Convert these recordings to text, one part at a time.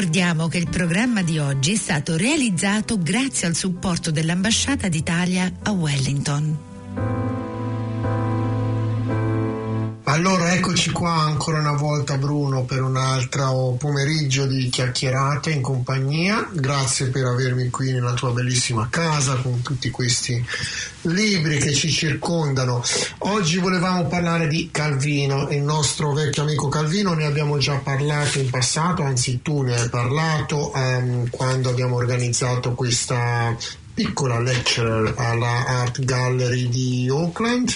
ricordiamo che il programma di oggi è stato realizzato grazie al supporto dell'Ambasciata d'Italia a Wellington. Eccoci qua ancora una volta Bruno per un altro pomeriggio di chiacchierate in compagnia. Grazie per avermi qui nella tua bellissima casa con tutti questi libri che ci circondano. Oggi volevamo parlare di Calvino, il nostro vecchio amico Calvino, ne abbiamo già parlato in passato, anzi tu ne hai parlato um, quando abbiamo organizzato questa piccola lecture alla Art Gallery di Oakland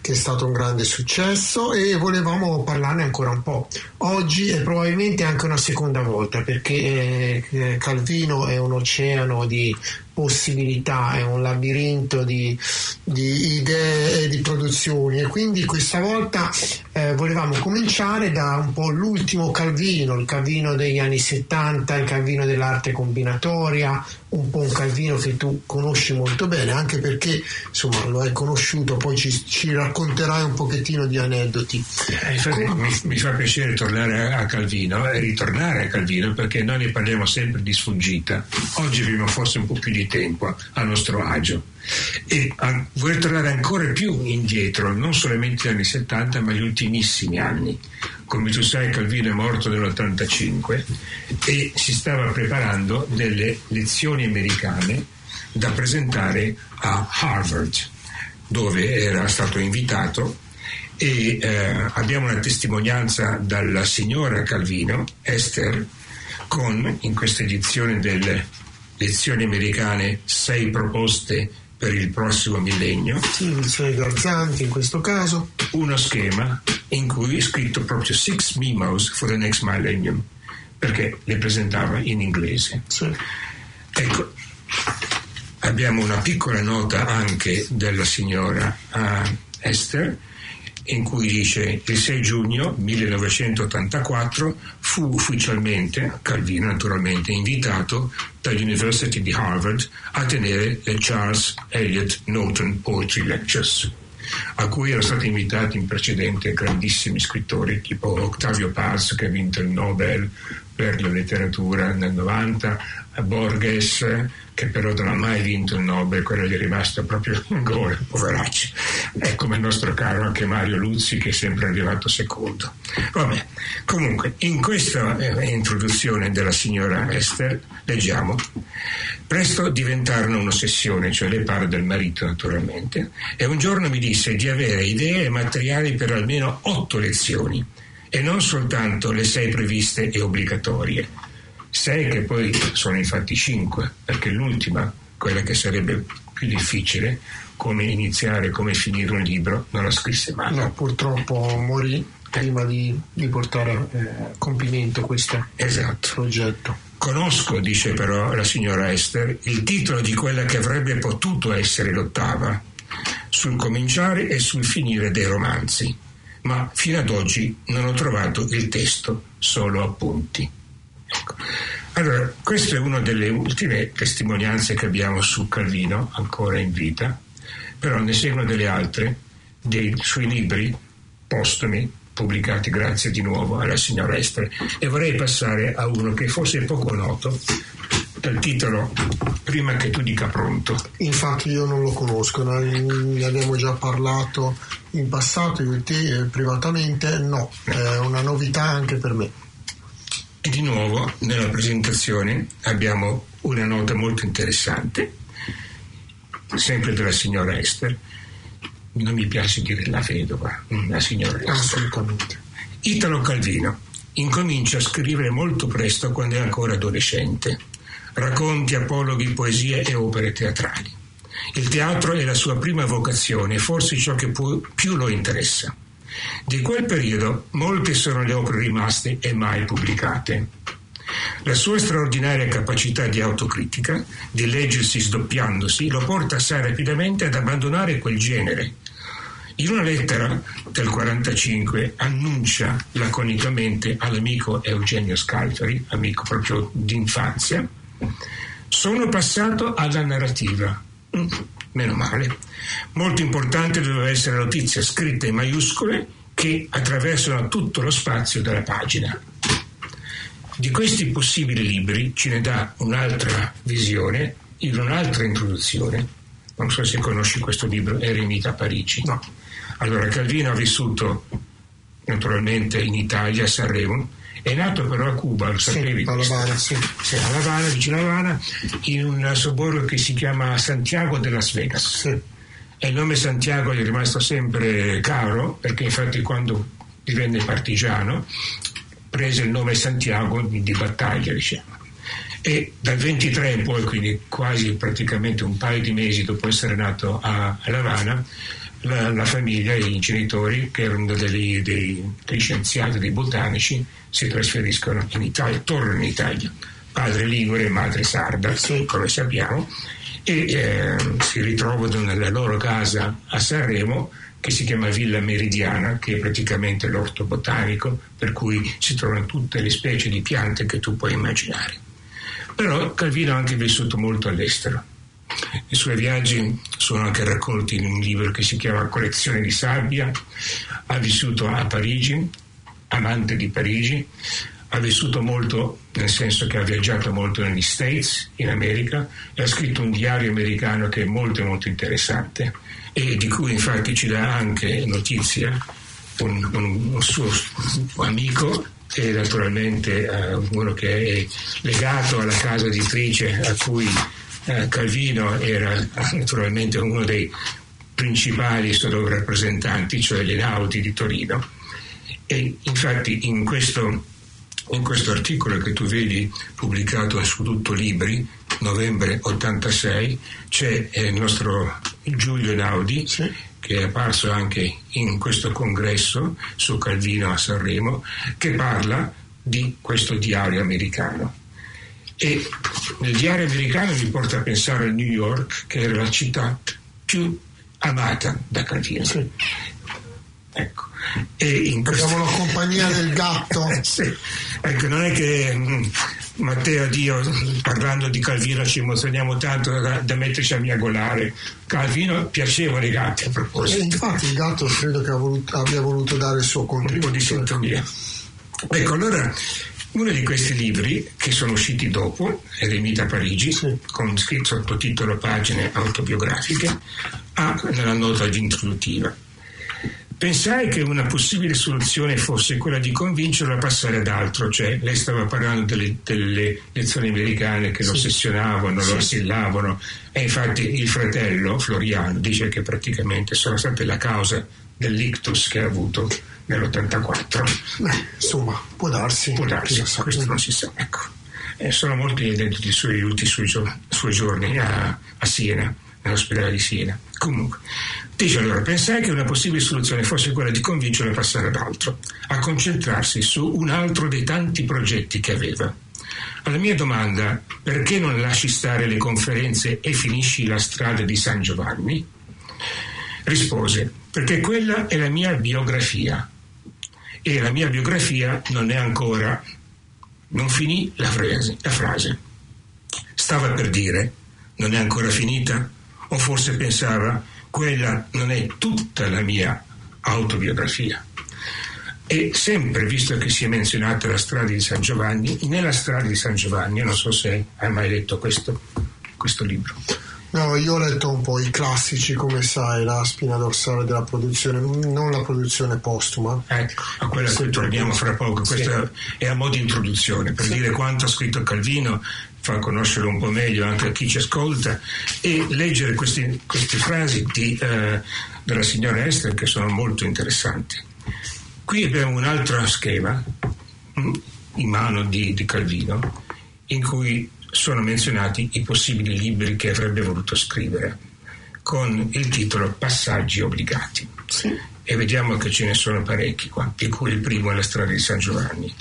che è stato un grande successo e volevamo parlarne ancora un po'. Oggi è probabilmente anche una seconda volta perché eh, Calvino è un oceano di possibilità, è un labirinto di, di idee e di produzioni e quindi questa volta eh, volevamo cominciare da un po' l'ultimo Calvino, il Calvino degli anni 70, il Calvino dell'arte combinatoria, un po' un Calvino che tu conosci molto bene, anche perché insomma lo hai conosciuto, poi ci, ci racconterai un pochettino di aneddoti. Eh, infatti, mi, mi, fa piacere tornare a Calvino e ritornare a Calvino perché noi ne parliamo sempre di sfuggita. Oggi abbiamo forse un po' più di tempo a nostro agio e a, voler tornare ancora più indietro, non solamente gli anni 70 ma gli ultimissimi anni. Come tu sai Calvino è morto nell'85 e si stava preparando delle lezioni americane da presentare a Harvard dove era stato invitato e eh, abbiamo una testimonianza dalla signora Calvino, Esther, con in questa edizione delle lezioni americane sei proposte per il prossimo millennio. Sì, lezioni garzanti in questo caso. Uno schema in cui è scritto proprio Six Memos for the Next Millennium, perché le presentava in inglese. Sì. Ecco, abbiamo una piccola nota anche della signora uh, Esther in cui dice il 6 giugno 1984 fu ufficialmente, Calvino naturalmente, invitato dall'University di Harvard a tenere le Charles Eliot Norton Poetry Lectures a cui erano stati invitati in precedenza grandissimi scrittori tipo Octavio Paz che ha vinto il Nobel per la letteratura nel 90, Borges che però non ha mai vinto il Nobel, quello gli è rimasto proprio in gola, poveracci. È come il nostro caro anche Mario Luzzi che è sempre arrivato secondo. Vabbè, comunque, in questa eh, introduzione della signora Esther leggiamo Presto diventarono un'ossessione, cioè lei parla del marito naturalmente, e un giorno mi disse di avere idee e materiali per almeno otto lezioni e non soltanto le sei previste e obbligatorie. Sei che poi sono infatti cinque, perché l'ultima, quella che sarebbe più difficile, come iniziare, come finire un libro, non la scrisse mai. No, purtroppo morì prima di, di portare a eh, compimento questo esatto. progetto. Conosco, dice però la signora Esther, il titolo di quella che avrebbe potuto essere l'ottava, sul cominciare e sul finire dei romanzi, ma fino ad oggi non ho trovato il testo, solo appunti. Ecco. Allora, questa è una delle ultime testimonianze che abbiamo su Calvino, ancora in vita, però ne seguono delle altre, dei suoi libri postumi, pubblicati grazie di nuovo alla signora Estre e vorrei passare a uno che forse è poco noto dal titolo Prima che tu dica pronto. Infatti io non lo conosco, ne abbiamo già parlato in passato io e te eh, privatamente, no, è una novità anche per me. E di nuovo nella presentazione abbiamo una nota molto interessante, sempre della signora Esther, non mi piace dire la vedova, la signora Assolutamente. Italo Calvino incomincia a scrivere molto presto quando è ancora adolescente. Racconti, apologhi, poesie e opere teatrali. Il teatro è la sua prima vocazione, forse ciò che più lo interessa. Di quel periodo molte sono le opere rimaste e mai pubblicate. La sua straordinaria capacità di autocritica, di leggersi sdoppiandosi, lo porta assai rapidamente ad abbandonare quel genere. In una lettera del 1945 annuncia laconicamente all'amico Eugenio Scalfari, amico proprio d'infanzia, sono passato alla narrativa. Mm, meno male. Molto importante doveva essere la notizia scritta in maiuscole che attraversano tutto lo spazio della pagina. Di questi possibili libri ce ne dà un'altra visione in un'altra introduzione. Non so se conosci questo libro, Eremita Parigi. No. Allora, Calvino ha vissuto naturalmente in Italia, a Sanremo, è nato però a Cuba, lo sapevi? Sì, a Havana, sì. Sì, a Havana, vicino a Havana, in un sobborgo che si chiama Santiago de Las Vegas. Sì. E il nome Santiago gli è rimasto sempre caro, perché infatti quando divenne partigiano prese il nome Santiago di, di battaglia, diciamo. E dal 23 in poi, quindi quasi praticamente un paio di mesi dopo essere nato a, a Havana, la, la, famiglia, i genitori, che erano dei, dei, dei, scienziati, dei botanici, si trasferiscono in Italia, tornano in Italia. Padre Ligure e madre Sarda, come sappiamo, e eh, si ritrovano nella loro casa a Sanremo che si chiama Villa Meridiana, che è praticamente l'orto botanico, per cui si trovano tutte le specie di piante che tu puoi immaginare. Però Calvino ha anche vissuto molto all'estero. I suoi viaggi sono anche raccolti in un libro che si chiama Collezione di sabbia. Ha vissuto a Parigi, amante di Parigi, ha vissuto molto nel senso che ha viaggiato molto negli States, in America, e ha scritto un diario americano che è molto molto interessante e di cui infatti ci dà anche notizia un, un, un suo amico e naturalmente uh, uno che è legato alla casa editrice a cui uh, Calvino era naturalmente uno dei principali rappresentanti, cioè l'Enaudi di Torino. E infatti in questo, in questo articolo che tu vedi pubblicato su Tutto Libri, novembre 86, c'è eh, il nostro Giulio Enaudi, sì. che è apparso anche in questo congresso su Calvino a Sanremo, che parla di questo diario americano. E nel diario americano mi porta a pensare a New York, che era la città più amata da Calvino. Sì. Ecco. E in questo... Abbiamo la compagnia del gatto. sì. Ecco, non è che mh, mm, Matteo e io parlando di Calvino ci emozioniamo tanto da, da metterci a miagolare. Calvino piacevano i gatti a proposito. E infatti il gatto credo che voluto, abbia voluto dare il suo contributo. Un po' di sintonia. Ecco, allora uno di questi libri, che sono usciti dopo, Eremita Parigi, sì. con scritto sottotitolo Pagine autobiografiche, ha nella nota introduttiva Pensai che una possibile soluzione fosse quella di convincerlo a passare ad altro, cioè lei stava parlando delle, delle lezioni americane che sì. lo ossessionavano, sì. lo assillavano e infatti il fratello Floriano dice che praticamente sono state la causa dell'ictus che ha avuto nell'84. Beh, insomma, può darsi. Può darsi, questo non si sa. Ecco. E sono molti i suoi ultimi suoi, suoi giorni a, a Siena, nell'ospedale di Siena. Comunque, Dice allora, pensai che una possibile soluzione fosse quella di convincerlo a passare ad altro, a concentrarsi su un altro dei tanti progetti che aveva. Alla mia domanda, perché non lasci stare le conferenze e finisci la strada di San Giovanni? Rispose, perché quella è la mia biografia e la mia biografia non è ancora... Non finì la frase. La frase. Stava per dire, non è ancora finita? O forse pensava, quella non è tutta la mia autobiografia. E sempre, visto che si è menzionata la strada di San Giovanni, nella strada di San Giovanni, non so se hai mai letto questo, questo libro. No, io ho letto un po' i classici, come sai, la spina dorsale della produzione, non la produzione postuma. Ecco, a quella sì, che torniamo fra poco. Questa sì. è a modo di introduzione, per sì. dire quanto ha scritto Calvino, fa conoscere un po' meglio anche a chi ci ascolta e leggere questi, queste frasi di, eh, della signora Esther che sono molto interessanti. Qui abbiamo un altro schema mm, in mano di, di Calvino in cui sono menzionati i possibili libri che avrebbe voluto scrivere con il titolo Passaggi obbligati. Sì. E vediamo che ce ne sono parecchi qua, di cui il primo è la strada di San Giovanni.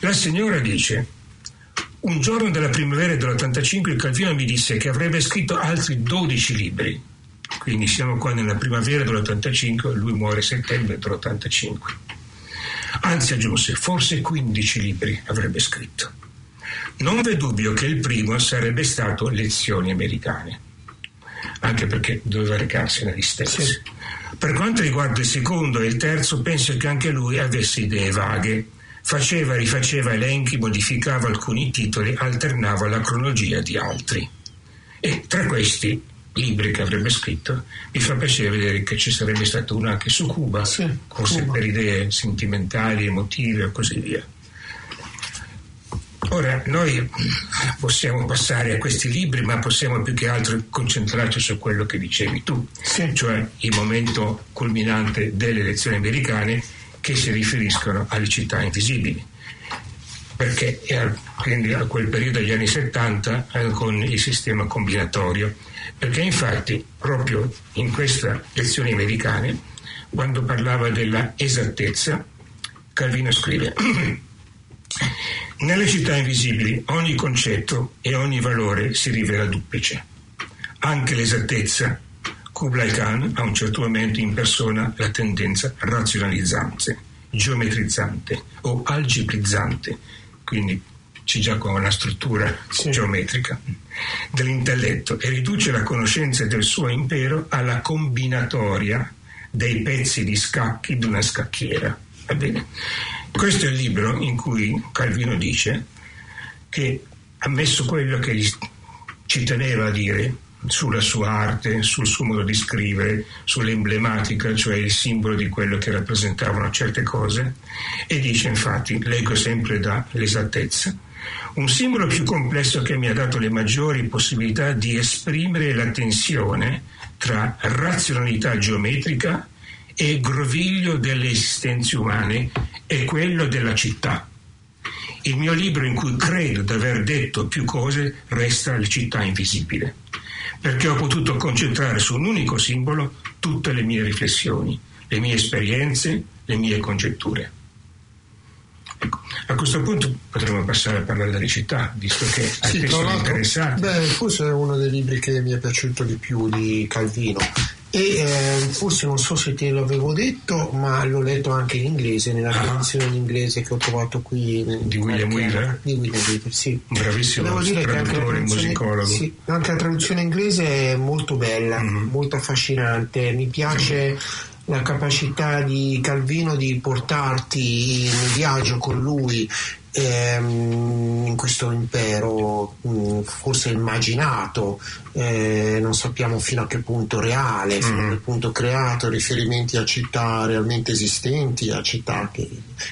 La signora dice un giorno della primavera dell'85 il Calvino mi disse che avrebbe scritto altri 12 libri. Quindi siamo qua nella primavera dell'85 e lui muore a settembre dell'85. Anzi aggiunse, forse 15 libri avrebbe scritto. Non v'è dubbio che il primo sarebbe stato Lezioni americane, anche perché doveva recarsi negli stessi. Sì. Per quanto riguarda il secondo e il terzo, penso che anche lui avesse idee vaghe faceva e rifaceva elenchi, modificava alcuni titoli, alternava la cronologia di altri. E tra questi libri che avrebbe scritto, mi fa piacere vedere che ci sarebbe stato uno anche su Cuba, sì, forse Cuba. per idee sentimentali, emotive e così via. Ora, noi possiamo passare a questi libri, ma possiamo più che altro concentrarci su quello che dicevi tu, sì. cioè il momento culminante delle elezioni americane che si riferiscono alle città invisibili. Perché quindi a quel periodo degli anni 70 eh, con il sistema combinatorio. Perché infatti proprio in queste elezioni americane, quando parlava della esattezza, Calvino scrive Nelle città invisibili ogni concetto e ogni valore si rivela duplice. Anche l'esattezza. Kublai Khan a un certo momento impersona la tendenza razionalizzante, geometrizzante o algebrizzante, quindi c'è già con una struttura sì. geometrica dell'intelletto e riduce la conoscenza del suo impero alla combinatoria dei pezzi di scacchi di una scacchiera. Va bene? Questo è il libro in cui Calvino dice che, ammesso quello che ci teneva a dire sulla sua arte, sul suo modo di scrivere, sull'emblematica, cioè il simbolo di quello che rappresentavano certe cose, e dice infatti, leggo sempre dall'esattezza, un simbolo più complesso che mi ha dato le maggiori possibilità di esprimere la tensione tra razionalità geometrica e groviglio delle esistenze umane è quello della città. Il mio libro in cui credo di aver detto più cose resta La città invisibile, perché ho potuto concentrare su un unico simbolo tutte le mie riflessioni, le mie esperienze, le mie congetture. Ecco, a questo punto potremmo passare a parlare delle città, visto che a sì, te sono. Beh, forse è uno dei libri che mi è piaciuto di più di Calvino e eh, forse non so se te l'avevo detto ma l'ho letto anche in inglese nella ah. traduzione in inglese che ho trovato qui di William Wheeler di William Wheeler sì bravissimo devo dire che anche la, musicologo sì, anche la traduzione inglese è molto bella mm-hmm. molto affascinante mi piace mm-hmm. la capacità di Calvino di portarti in viaggio con lui ehm, in questo impero mh, forse immaginato eh, non sappiamo fino a che punto reale, fino mm-hmm. a che punto creato, riferimenti a città realmente esistenti, a città che,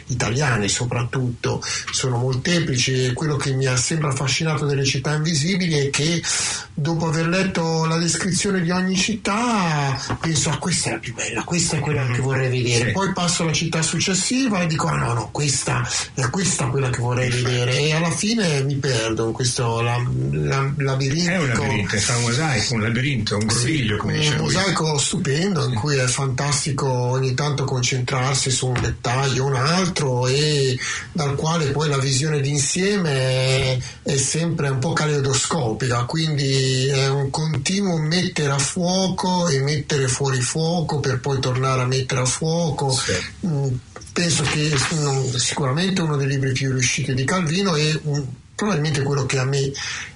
italiane soprattutto, sono molteplici e quello che mi ha sempre affascinato delle città invisibili è che dopo aver letto la descrizione di ogni città penso a ah, questa è la più bella, questa è quella che vorrei vedere, sì. poi passo alla città successiva e dico ah no no, questa è questa quella che vorrei vedere e alla fine mi perdo in questo la, la, labirintico. È un labirinto, un mosaico, un labirinto, un groviglio, come sì, Un mosaico stupendo in cui è fantastico ogni tanto concentrarsi su un dettaglio o un altro e dal quale poi la visione d'insieme è, è sempre un po' caleidoscopica, quindi è un continuo mettere a fuoco e mettere fuori fuoco per poi tornare a mettere a fuoco. Sì. Penso che sicuramente uno dei libri più riusciti di Calvino e probabilmente quello che a me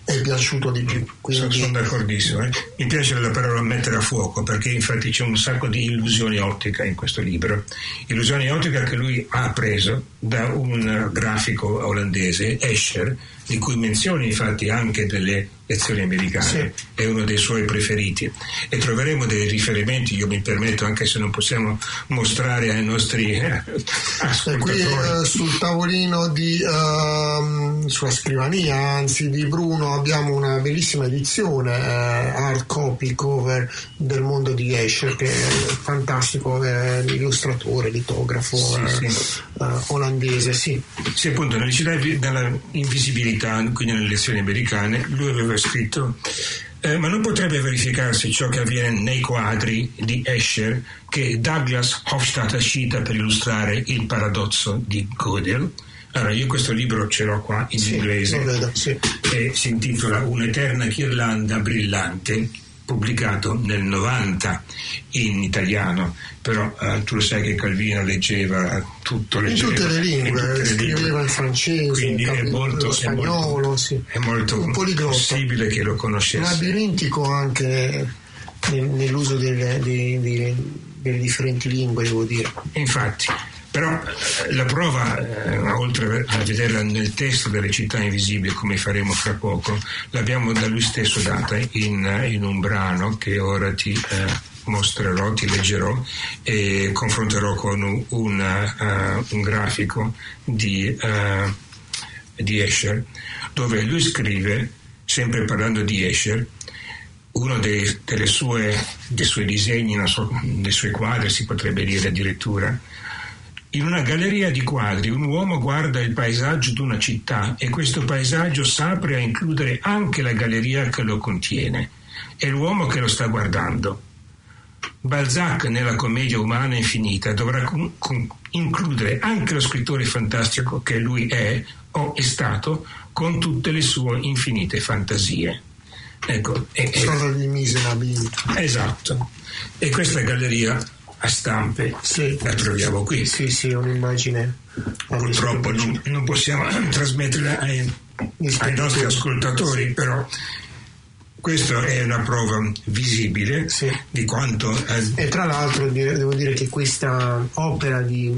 è piaciuto di più. Quindi... Sono d'accordo. Eh? Mi piace la parola mettere a fuoco perché infatti c'è un sacco di illusioni ottica in questo libro. Illusioni ottica che lui ha preso da un grafico olandese, Escher, di cui menziona infatti anche delle lezioni americane, sì. è uno dei suoi preferiti e troveremo dei riferimenti, io mi permetto anche se non possiamo mostrare ai nostri eh, Qui eh, sul tavolino di, uh, sulla scrivania anzi di Bruno abbiamo una bellissima edizione eh, hard copy cover del mondo di Escher che è fantastico, è l'illustratore, litografo sì, eh, sì. Uh, olandese, sì. Sì, appunto, nella città della invisibilità, quindi nelle lezioni americane, lui aveva scritto eh, ma non potrebbe verificarsi ciò che avviene nei quadri di Escher che Douglas Hofstadter cita per illustrare il paradosso di Gödel? Allora, io questo libro ce l'ho qua in sì, inglese vedo, sì. e si intitola Un'eterna ghirlanda brillante pubblicato nel 90 in italiano, però eh, tu lo sai che Calvino leggeva tutto leggeva, in tutte le lingue, tutte le scriveva lingue. in francese, quindi in è molto, spagnolo, è molto, sì. è molto possibile che lo conoscesse. Labirintico anche nell'uso delle, delle, delle differenti lingue, devo dire. Infatti, Però eh, la prova, eh, oltre a vederla nel testo delle città invisibili, come faremo fra poco, l'abbiamo da lui stesso data in, in un brano che ora ti eh, mostrerò, ti leggerò e confronterò con un, un, uh, un grafico di, uh, di Escher, dove lui scrive, sempre parlando di Escher, uno dei, sue, dei suoi disegni, so, dei suoi quadri, si potrebbe dire addirittura, in una galleria di quadri un uomo guarda il paesaggio di una città e questo paesaggio s'apre a includere anche la galleria che lo contiene. È l'uomo che lo sta guardando. Balzac nella commedia umana infinita dovrà con, con, includere anche lo scrittore fantastico che lui è o è stato con tutte le sue infinite fantasie. Ecco, e, Sono gli miserabili. Esatto. E questa galleria a stampe sì. la troviamo qui. Sì, sì, un'immagine. Purtroppo non, non, possiamo trasmetterla ai, ai nostri ascoltatori, però questa è una prova visibile sì. di quanto... E tra l'altro devo dire che questa opera di,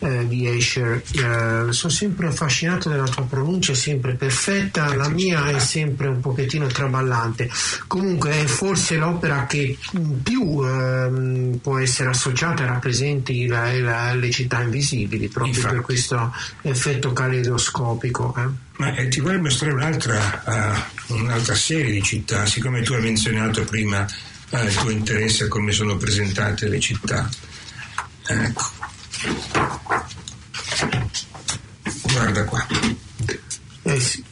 eh, di Escher, eh, sono sempre affascinato dalla tua pronuncia, è sempre perfetta, la mia è sempre un pochettino traballante. Comunque è forse l'opera che più eh, può essere associata e rappresenti la, la, le città invisibili, proprio Infatti. per questo effetto caleidoscopico. Eh. Ma eh, ti vorrei mostrare un'altra, uh, un'altra, serie di città, siccome tu hai menzionato prima uh, il tuo interesse a come sono presentate le città. Ecco. Guarda qua. Eh sì.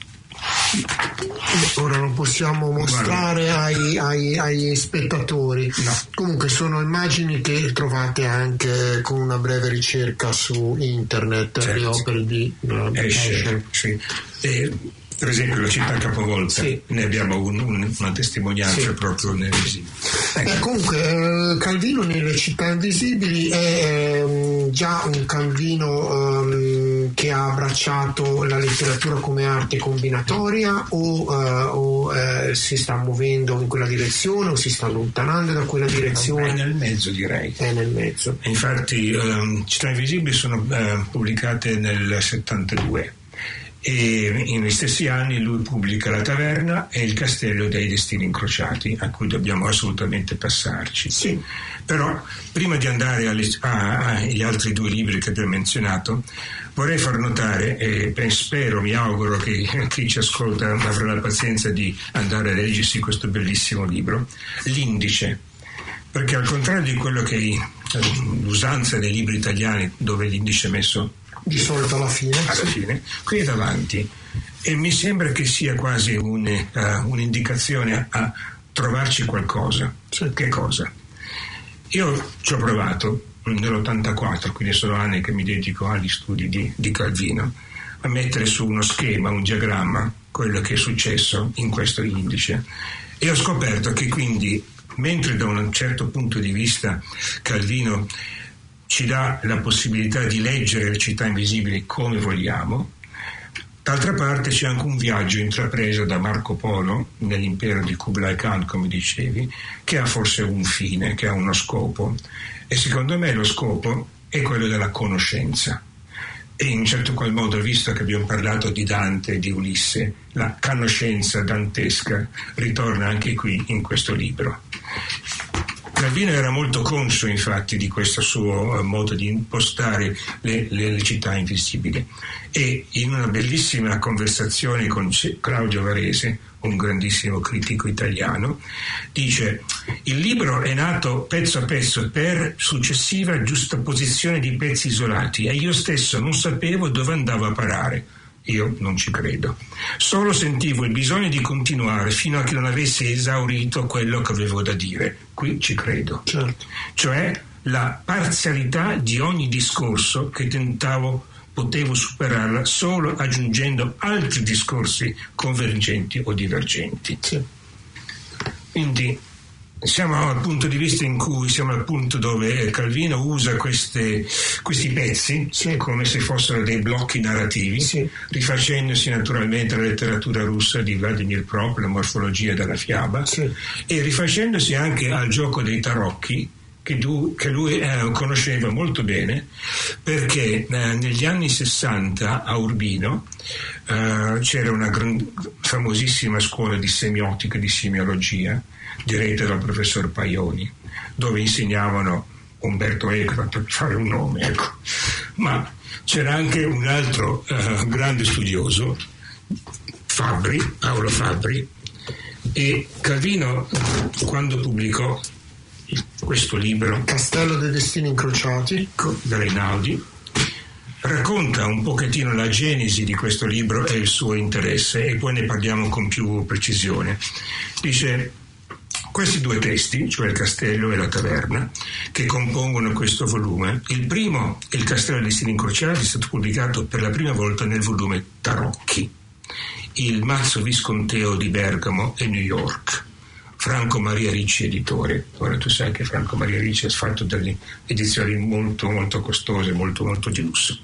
Ora non possiamo mostrare ai, ai, agli spettatori. No. Comunque sono immagini che trovate anche con una breve ricerca su internet, certo. le opere di uh, Escher. Escher. Sì. E, per esempio la città capovolta, sì. ne abbiamo un, un, una testimonianza sì. proprio nel visibile. Ecco. Eh, comunque eh, Calvino nelle città invisibili è eh, già un Calvino eh, che ha abbracciato la letteratura come arte combinatoria o, eh, o eh, si sta muovendo in quella direzione o si sta allontanando da quella direzione? È nel mezzo direi. È nel mezzo. Infatti ehm, Città Invisibili sono pubblicate nel 72 e negli stessi anni lui pubblica La Taverna e Il Castello dei Destini Incrociati, a cui dobbiamo assolutamente passarci. Sì. Però prima di andare agli altri due libri che abbiamo menzionato, vorrei far notare, e spero, mi auguro che chi ci ascolta avrà la pazienza di andare a leggersi questo bellissimo libro, L'indice, perché al contrario di quello che è l'usanza dei libri italiani dove l'indice è messo di solito alla fine. Alla fine, qui davanti. E mi sembra che sia quasi un, uh, un'indicazione a trovarci qualcosa. Sì. Che cosa? Io ci ho provato nell'84, quindi sono anni che mi dedico agli studi di, di Calvino, a mettere su uno schema, un diagramma, quello che è successo in questo indice. E ho scoperto che quindi, mentre da un certo punto di vista Calvino ci dà la possibilità di leggere le città invisibili come vogliamo. D'altra parte c'è anche un viaggio intrapreso da Marco Polo nell'impero di Kublai Khan, come dicevi, che ha forse un fine, che ha uno scopo. E secondo me lo scopo è quello della conoscenza. E in certo qual modo, visto che abbiamo parlato di Dante e di Ulisse, la conoscenza dantesca ritorna anche qui in questo libro. Calvino era molto conscio infatti di questo suo eh, modo di impostare le, le, le città invisibili e in una bellissima conversazione con Claudio Varese, un grandissimo critico italiano, dice il libro è nato pezzo a pezzo per successiva giustapposizione di pezzi isolati e io stesso non sapevo dove andavo a parare. Io non ci credo. Solo sentivo il bisogno di continuare fino a che non avessi esaurito quello che avevo da dire. Qui ci credo. Certo. Cioè la parzialità di ogni discorso che tentavo potevo superarla solo aggiungendo altri discorsi convergenti o divergenti. Sì. Quindi siamo al punto di vista in cui siamo al punto dove Calvino usa queste, questi pezzi sì. come se fossero dei blocchi narrativi, sì. rifacendosi naturalmente alla letteratura russa di Vladimir Prop, la morfologia della fiaba, sì. e rifacendosi anche al gioco dei tarocchi che, du, che lui eh, conosceva molto bene perché eh, negli anni 60 a Urbino eh, c'era una gran, famosissima scuola di semiotica e di semiologia diretta dal professor Paioni dove insegnavano Umberto Eco per fare un nome ecco. ma c'era anche un altro eh, grande studioso Fabri, Paolo Fabri e Calvino quando pubblicò questo libro Castello dei destini incrociati da Reinaudi racconta un pochettino la genesi di questo libro e il suo interesse e poi ne parliamo con più precisione. Dice questi due testi, cioè il castello e la taverna, che compongono questo volume, il primo, il castello dei destini incrociati, è stato pubblicato per la prima volta nel volume Tarocchi, il mazzo visconteo di Bergamo e New York. Franco Maria Ricci editore. Ora tu sai che Franco Maria Ricci ha fatto delle edizioni molto molto costose, molto molto di lusso.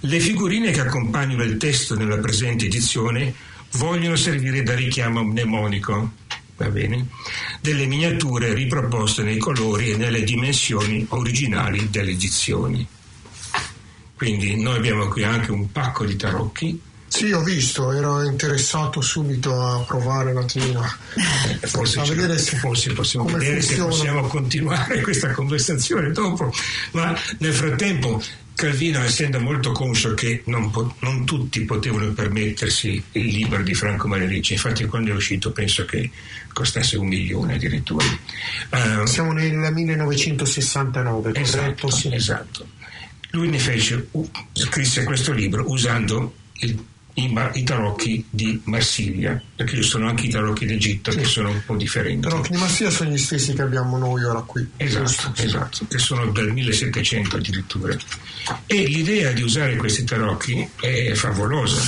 Le figurine che accompagnano il testo nella presente edizione vogliono servire da richiamo mnemonico, delle miniature riproposte nei colori e nelle dimensioni originali delle edizioni. Quindi noi abbiamo qui anche un pacco di tarocchi sì, ho visto, ero interessato subito a provare un attimino forse, a vedere se, forse possiamo vedere funziona. se possiamo continuare questa conversazione dopo, ma nel frattempo Calvino, essendo molto conscio che non, po- non, tutti potevano permettersi il libro di Franco Maria Ricci, infatti quando è uscito penso che costasse un milione addirittura. Uh, Siamo nel 1969, esatto, Sì. esatto. Lui ne fece, uh, scrisse questo libro usando il i, i, tarocchi di Marsiglia, perché ci sono anche i tarocchi d'Egitto sì. che sono un po' differenti. I tarocchi di Marsiglia sono gli stessi che abbiamo noi ora qui. Esatto, esatto, che sono del 1700 addirittura. E l'idea di usare questi tarocchi è favolosa,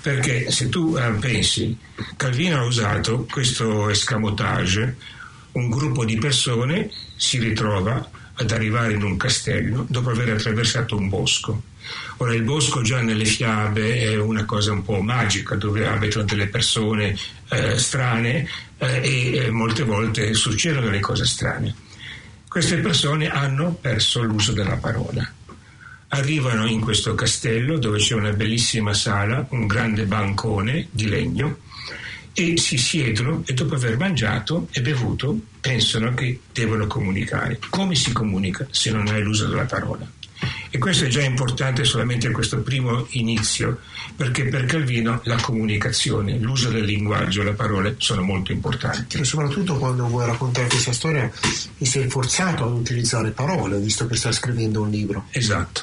perché se tu eh, pensi, Calvino ha usato questo escamotage, un gruppo di persone si ritrova ad arrivare in un castello dopo aver attraversato un bosco Ora il bosco già nelle fiabe è una cosa un po' magica dove abitano delle persone eh, strane eh, e eh, molte volte succedono delle cose strane. Queste persone hanno perso l'uso della parola. Arrivano in questo castello dove c'è una bellissima sala, un grande bancone di legno e si siedono e dopo aver mangiato e bevuto pensano che devono comunicare. Come si comunica se non hai l'uso della parola? E questo è già importante solamente in questo primo inizio, perché per Calvino la comunicazione, l'uso del linguaggio, le parole sono molto importanti. E soprattutto quando vuoi raccontare questa storia ti sei forzato ad utilizzare parole, visto che stai scrivendo un libro. Esatto.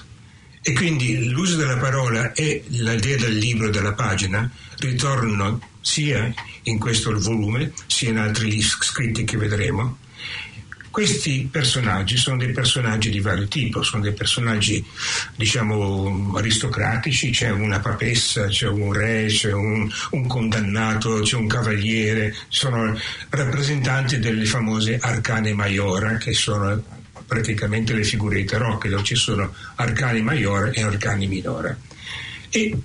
E quindi l'uso della parola e l'idea del libro, della pagina, ritornano sia in questo volume, sia in altri scritti che vedremo, questi personaggi sono dei personaggi di vario tipo, sono dei personaggi diciamo aristocratici, c'è una papessa, c'è un re, c'è un, un condannato, c'è un cavaliere, sono rappresentanti delle famose arcane maiora che sono praticamente le figure di tarocche dove ci sono arcani maiore e arcani minore e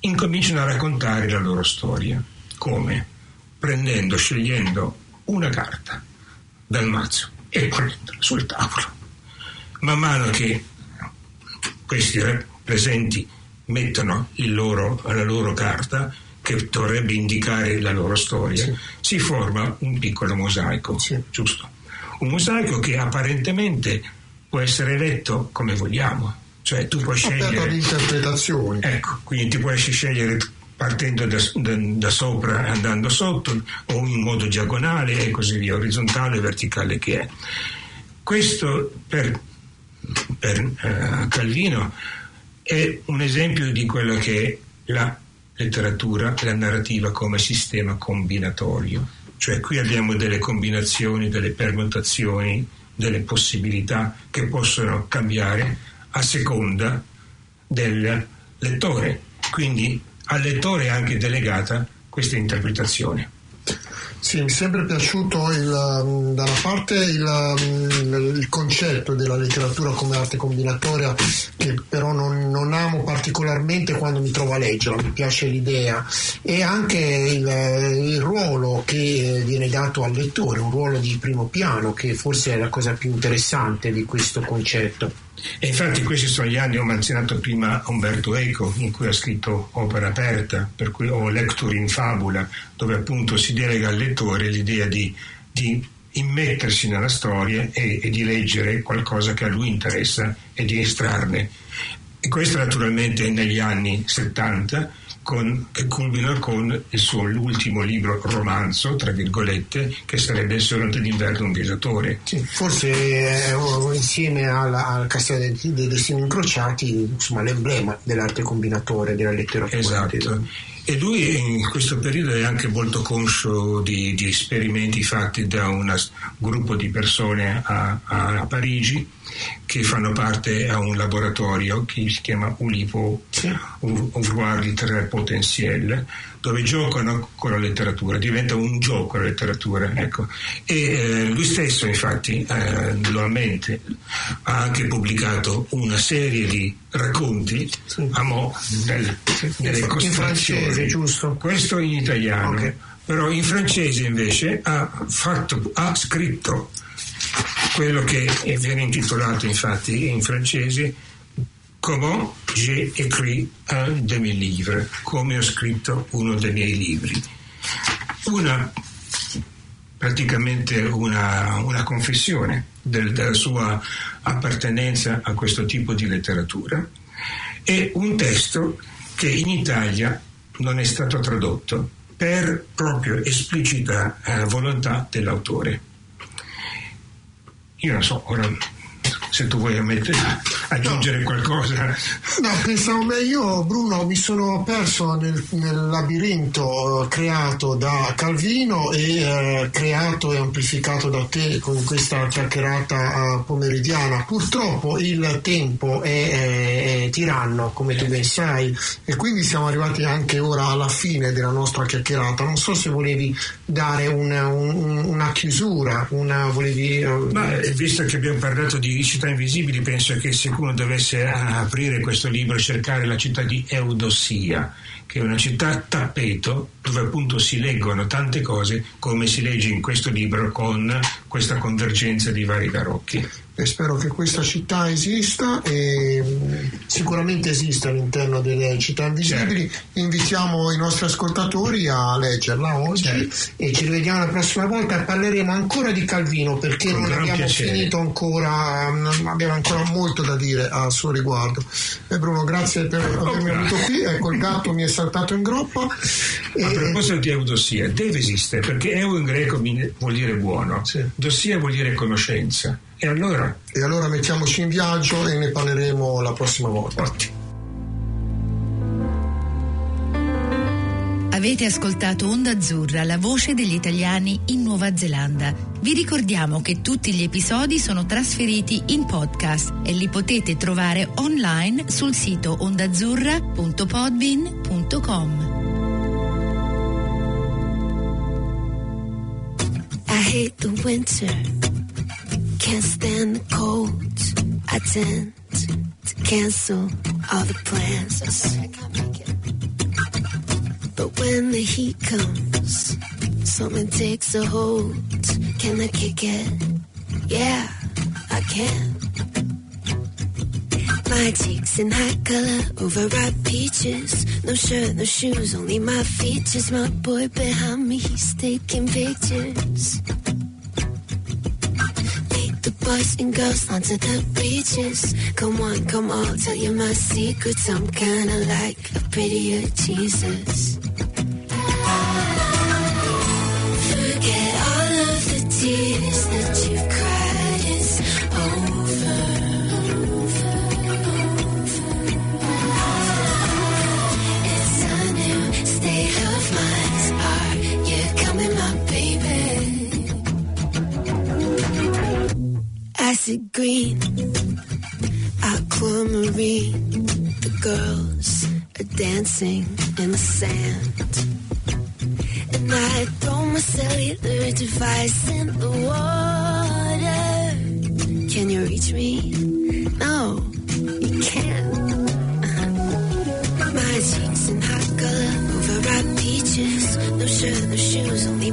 incominciano a raccontare la loro storia. Come? prendendo, scegliendo una carta dal mazzo e prendere sul tavolo. Man mano che questi presenti mettono loro, la loro carta, che dovrebbe indicare la loro storia, sì. si forma un piccolo mosaico, sì. giusto? Un mosaico che apparentemente può essere letto come vogliamo, cioè tu puoi scegliere... Ecco, quindi ti puoi scegliere partendo da, da, da, sopra e andando sotto, o in modo diagonale e così via, orizzontale verticale che è. Questo per, per uh, Calvino è un esempio di quello che è la letteratura, la narrativa come sistema combinatorio. Cioè qui abbiamo delle combinazioni, delle permutazioni, delle possibilità che possono cambiare a seconda del lettore. Quindi al lettore è anche delegata questa interpretazione. Sì, mi è sempre piaciuto il, um, da una parte il, um, il, concetto della letteratura come arte combinatoria, che però non, non, amo particolarmente quando mi trovo a leggerla, mi piace l'idea, e anche il, il ruolo ruolo che viene dato al lettore, un ruolo di primo piano, che forse è la cosa più interessante di questo concetto. E infatti questi sono gli anni, ho menzionato prima Umberto Eco, in cui ha scritto Opera aperta, per cui, o Lecture in fabula, dove appunto si delega al lettore l'idea di, di immettersi nella storia e, e, di leggere qualcosa che a lui interessa e di estrarne. E questo naturalmente negli anni 70 con, che culmina con il suo ultimo libro romanzo, tra virgolette, che sarebbe Il Sole d'inverno un viaggiatore. Sì, forse eh, insieme al, al Castello dei, dei Destini Incrociati, insomma, l'emblema dell'arte combinatore della letteratura. Esatto. E lui in questo periodo è anche molto conscio di, di esperimenti fatti da un gruppo di persone a, a, a Parigi che fanno parte a un laboratorio che si chiama Ulipo, sì. Ouvroir Littéraire Potentiel, dove giocano con la letteratura, diventa un gioco la letteratura. Ecco. E eh, lui stesso infatti eh, lo ammette, ha anche pubblicato una serie di racconti sì. a mo' del, delle in, in francese, giusto? Questo in italiano. Okay. Però in francese invece ha, fatto, ha scritto quello che viene intitolato infatti in francese Comment j'ai écrit un de mes livres, come ho scritto uno dei miei libri. Una, praticamente una, una confessione del, della sua appartenenza a questo tipo di letteratura e un testo che in Italia non è stato tradotto per proprio esplicita eh, volontà dell'autore. Io non so, ora se tu vuoi ammettere, aggiungere no. qualcosa. No, pensavo beh, io Bruno mi sono perso nel, nel labirinto creato da Calvino e eh, creato e amplificato da te con questa chiacchierata eh, pomeridiana. Purtroppo il tempo è, è, è tiranno, come tu ben sai, e quindi siamo arrivati anche ora alla fine della nostra chiacchierata. Non so se volevi dare una, un, una chiusura, una volevi... Eh, Ma visto che abbiamo parlato di città invisibili, penso che se uno dovesse aprire questo libro e cercare la città di Eudossia, che è una città tappeto dove appunto si leggono tante cose come si legge in questo libro con questa convergenza di vari barocchi e spero che questa città esista e mm, sicuramente esiste all'interno delle città invisibili. Certo. Invitiamo i nostri ascoltatori a leggerla oggi certo. e ci rivediamo la prossima volta e parleremo ancora di Calvino perché Con non abbiamo piacere. finito ancora, mm, abbiamo ancora molto da dire a suo riguardo. E Bruno, grazie per avermi avuto qui. Ecco, il gatto mi è saltato in groppa. E... A proposito di eudossia, deve esistere perché eu in greco vuol dire buono, sì. dossia vuol dire conoscenza. E allora? E allora mettiamoci in viaggio e ne parleremo la prossima volta. Avete ascoltato Onda Azzurra, la voce degli italiani in Nuova Zelanda. Vi ricordiamo che tutti gli episodi sono trasferiti in podcast e li potete trovare online sul sito ondazzurra.podbean.com. I hate the winter. Can't stand the cold. I tend to cancel all the plans. I can't make it. But when the heat comes, something takes a hold. Can I kick it? Yeah, I can. My cheeks in hot color, overripe peaches. No shirt, no shoes, only my features. My boy behind me, he's taking pictures the boys and girls onto the beaches. Come on, come on, tell you my secrets. I'm kinda like a prettier Jesus. Acid green, aquamarine. The girls are dancing in the sand. And I throw my cellular device in the water. Can you reach me? No, you can't. My cheeks in hot color, overripe peaches. No shirt, no shoes, only